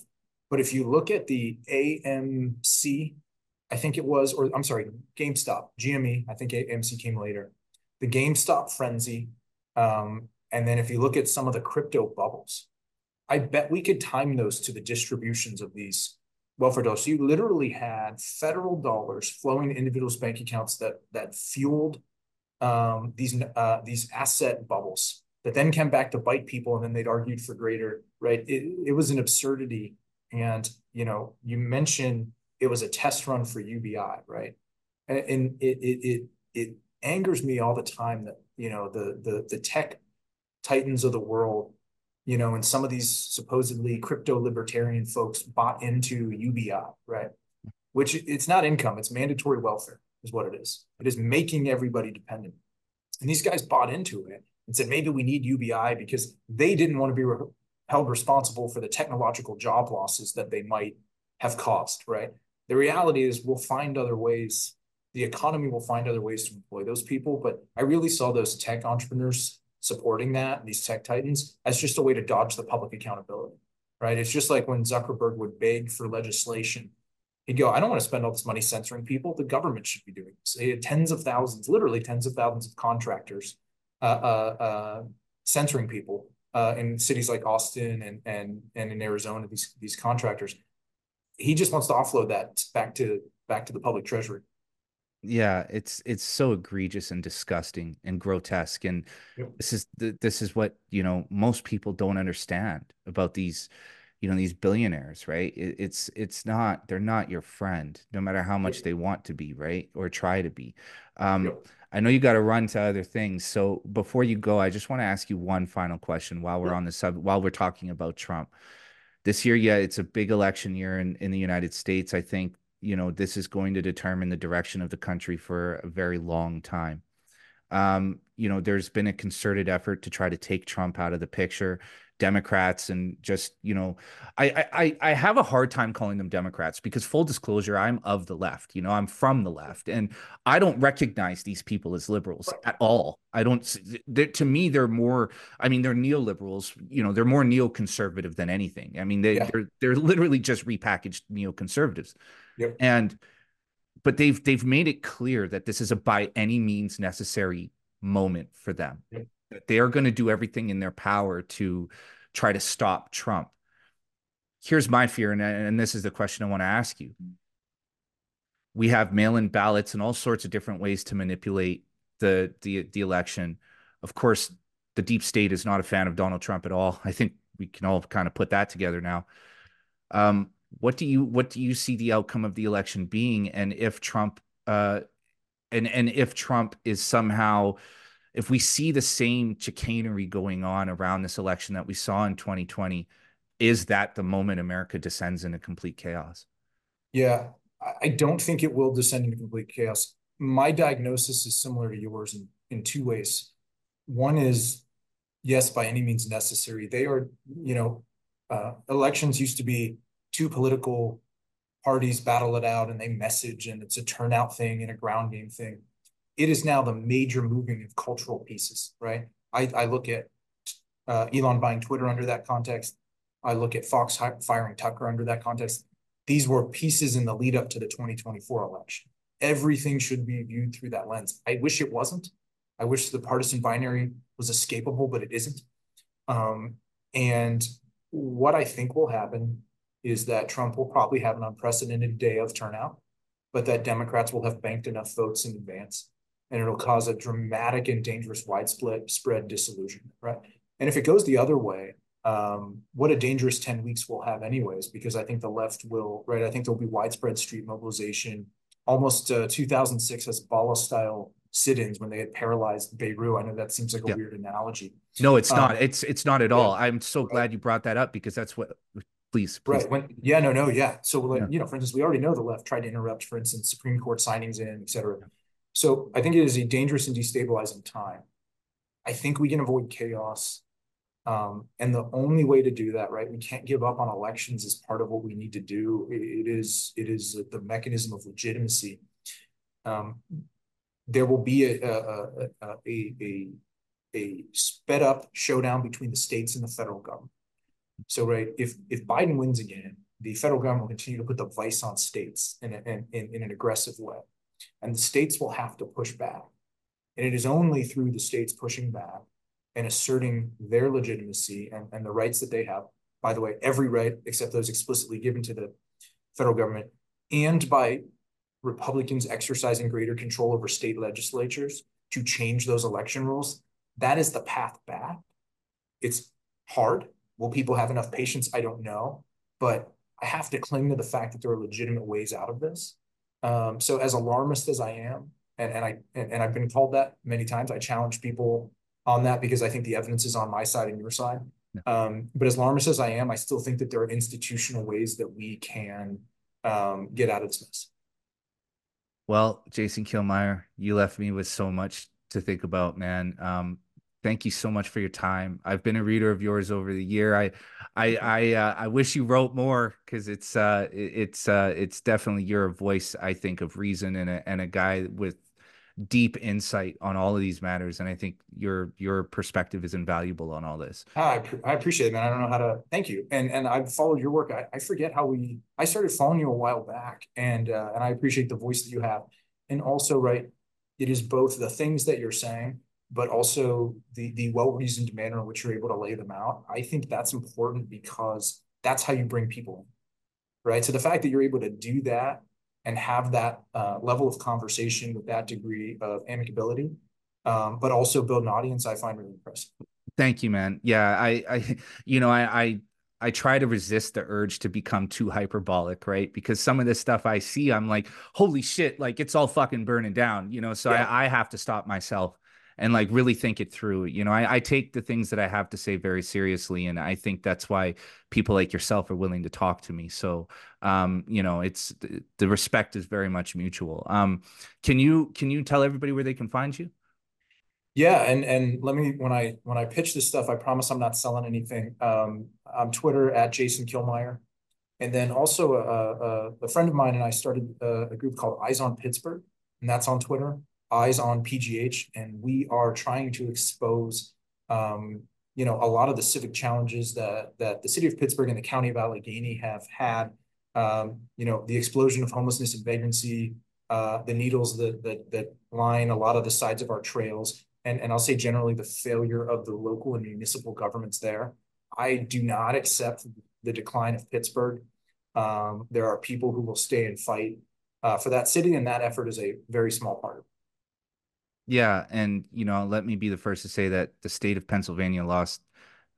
but if you look at the amc i think it was or i'm sorry gamestop gme i think amc came later. The gamestop frenzy um, and then if you look at some of the crypto bubbles i bet we could time those to the distributions of these welfare dollars. So you literally had federal dollars flowing to individuals' bank accounts that that fueled um, these uh, these asset bubbles that then came back to bite people, and then they'd argued for greater right. It, it was an absurdity, and you know you mentioned it was a test run for UBI, right? And, and it it it it angers me all the time that you know the the the tech titans of the world you know, and some of these supposedly crypto libertarian folks bought into UBI, right? Which it's not income, it's mandatory welfare, is what it is. It is making everybody dependent. And these guys bought into it and said maybe we need UBI because they didn't want to be re- held responsible for the technological job losses that they might have caused, right? The reality is we'll find other ways. The economy will find other ways to employ those people. But I really saw those tech entrepreneurs supporting that, these tech titans, as just a way to dodge the public accountability, right? It's just like when Zuckerberg would beg for legislation. He'd go, I don't want to spend all this money censoring people. The government should be doing this. He had tens of thousands, literally tens of thousands of contractors uh, uh, uh, censoring people uh, in cities like Austin and and and in Arizona. These these contractors. He just wants to offload that back to back to the public treasury yeah it's it's so egregious and disgusting and grotesque and yep. this is this is what you know most people don't understand about these you know these billionaires right? It, it's it's not they're not your friend no matter how much they want to be right or try to be. Um Yep. i know you got to run to other things so before you go i just want to ask you one final question while we're on the sub while we're talking about trump. This year yeah it's a big election year in in the united states i think you know this is going to determine the direction of the country for a very long time um, you know, there's been a concerted effort to try to take Trump out of the picture. Democrats and just, you know, I I I have a hard time calling them Democrats because full disclosure, I'm of the left. You know, I'm from the left, and I don't recognize these people as liberals at all. I don't. To me, they're more. I mean, they're neoliberals. You know, they're more neoconservative than anything. I mean, they Yeah. they're they're literally just repackaged neoconservatives, Yep. and but they've they've made it clear that this is a by any means necessary moment for them. Yep. That they are going to do everything in their power to try to stop Trump. Here's my fear, and, and this is the question I want to ask you. We have mail-in ballots and all sorts of different ways to manipulate the the the election. Of course, the deep state is not a fan of Donald Trump at all. I think we can all kind of put that together now. Um, what do you what do you see the outcome of the election being, and if Trump uh, and and if Trump is somehow if we see the same chicanery going on around this election that we saw in 2020, is that the moment America descends into complete chaos? Yeah, I, don't think it will descend into complete chaos. My diagnosis is similar to yours in, in two ways. One is, yes, by any means necessary. They are, you know, uh, elections used to be two political parties battle it out and they message and it's a turnout thing and a ground game thing. It is now the major moving of cultural pieces, right? I, I look at uh, Elon buying Twitter under that context. I look at Fox firing Tucker under that context. These were pieces in the lead up to the 2024 election. Everything should be viewed through that lens. I wish it wasn't. I wish the partisan binary was escapable, but it isn't. Um, and what I think will happen is that Trump will probably have an unprecedented day of turnout, but that Democrats will have banked enough votes in advance, and it'll cause a dramatic and dangerous widespread spread disillusionment, right? And if it goes the other way, um, what a dangerous 10 weeks we'll have anyways, because I think the left will, right? I think there'll be widespread street mobilization, almost uh, 2006 Hezbollah style sit-ins when they had paralyzed Beirut. I know that seems like a Yeah. weird analogy. No, it's Um, not. It's it's not at all. I'm so glad you brought that up because that's what. Please, please. Right. When, yeah, no, no, yeah. So, like, Yeah. you know, for instance, we already know the left tried to interrupt, for instance, Supreme Court signings in, et cetera. So I think it is a dangerous and destabilizing time. I think we can avoid chaos. Um, and the only way to do that, right? We can't give up on elections as part of what we need to do. It, it is, it is the mechanism of legitimacy. Um, there will be a, a, a, a, a, a sped up showdown between the states and the federal government. So, right, if if Biden wins again, the federal government will continue to put the vice on states in, a, in, in, an aggressive way. And the states will have to push back. And it is only through the states pushing back and asserting their legitimacy and, and the rights that they have, by the way, every right except those explicitly given to the federal government, and by Republicans exercising greater control over state legislatures to change those election rules, that is the path back. It's hard. Will people have enough patience? I don't know. But I have to cling to the fact that there are legitimate ways out of this. Um, so as alarmist as I am, and, and I and, and I've been called that many times, I challenge people on that because I think the evidence is on my side and your side. Um, but as alarmist as I am, I still think that there are institutional ways that we can um, get out of this mess. Well, Jason Killmeyer, you left me with so much to think about, man. Um, thank you so much for your time. I've been a reader of yours over the year. I, I, I, uh, I wish you wrote more because it's, uh, it's, uh, it's definitely your voice. I think of reason and a and a guy with deep insight on all of these matters, and I think your your perspective is invaluable on all this. Ah, I, I appreciate it, man. I don't know how to thank you. And and I've followed your work. I, I forget how we I started following you a while back and uh, and I appreciate the voice that you have. And also, right, it is both the things that you're saying, but also the the well-reasoned manner in which you're able to lay them out. I think that's important because that's how you bring people in. Right. So the fact that you're able to do that and have that uh, level of conversation with that degree of amicability, um, but also build an audience, I find really impressive. Thank you, man. Yeah, I, I, <laughs> you know, I, I, I try to resist the urge to become too hyperbolic, right? Because some of this stuff I see, I'm like, holy shit, like it's all fucking burning down, you know. So yeah. I, I have to stop myself and like really think it through. You know, I, I take the things that I have to say very seriously, and I think that's why people like yourself are willing to talk to me. So, um, you know, it's the respect is very much mutual. Um, can you can you tell everybody where they can find you? Yeah, and and let me when I when I pitch this stuff, I promise I'm not selling anything. Um, I'm Twitter at Jason Killmeyer, and then also a, a, a friend of mine and I started a, a, group called Eyes on Pittsburgh, and that's on Twitter. Eyes on PGH, and we are trying to expose, um, you know, a lot of the civic challenges that that the city of Pittsburgh and the county of Allegheny have had. Um, you know, the explosion of homelessness and vagrancy, uh, the needles that that that line a lot of the sides of our trails and, and I'll say generally the failure of the local and municipal governments there. I do not accept the decline of Pittsburgh. Um, there are people who will stay and fight uh, for that city, and that effort is a very small part. Yeah, and you know, let me be the first to say that the state of Pennsylvania lost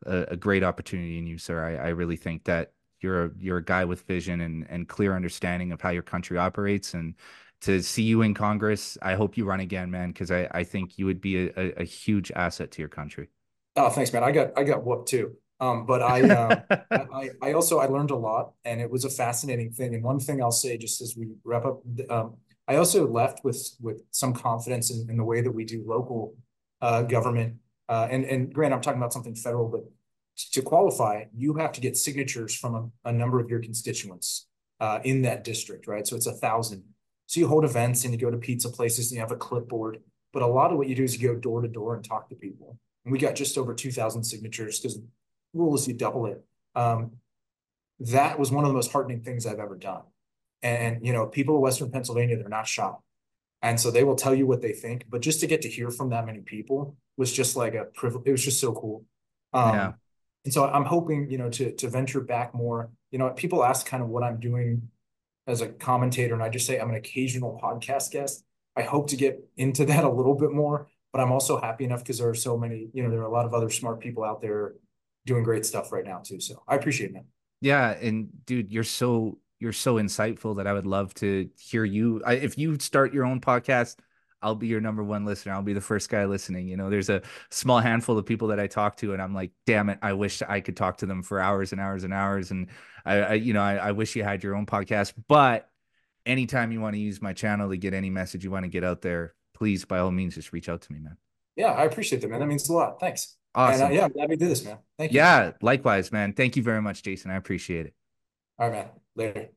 a, a great opportunity in you, sir. I, I really think that you're a, you're a guy with vision and and clear understanding of how your country operates, and to see you in Congress. I hope you run again, man, because I, I think you would be a, a, huge asset to your country. Oh, thanks, man. I got I got whooped too. Um, but I, <laughs> uh, I I also I learned a lot, and it was a fascinating thing. And one thing I'll say, just as we wrap up, um, I also left with with some confidence in, in the way that we do local uh, government. Uh, and and Grant, I'm talking about something federal, but to qualify, you have to get signatures from a, a number of your constituents uh, in that district, right? So it's a thousand. So you hold events and you go to pizza places and you have a clipboard. But a lot of what you do is you go door to door and talk to people. And we got just over 2,000 signatures because rule is you double it. Um, that was one of the most heartening things I've ever done. And, you know, people of Western Pennsylvania, they're not shy. And so they will tell you what they think. But just to get to hear from that many people was just like a privilege. It was just so cool. Um, yeah. And so I'm hoping, you know, to to venture back more. You know, people ask kind of what I'm doing as a commentator, and I just say I'm an occasional podcast guest. I hope to get into that a little bit more, but I'm also happy enough because there are so many, you know, there are a lot of other smart people out there doing great stuff right now too. So I appreciate that. Yeah, and dude, you're so you're so insightful that I would love to hear you. I, if you start your own podcast, I'll be your number one listener. I'll be the first guy listening. You know, there's a small handful of people that I talk to, and I'm like, damn it, I wish I could talk to them for hours and hours and hours. And I, I you know, I, I wish you had your own podcast. But anytime you want to use my channel to get any message you want to get out there, please, by all means, just reach out to me, man. Yeah, I appreciate that, man. That means a lot. Thanks. Awesome. And, uh, yeah, I'm glad we did this, man. Thank you. Yeah, likewise, man. Thank you very much, Jason. I appreciate it. All right, man. Later.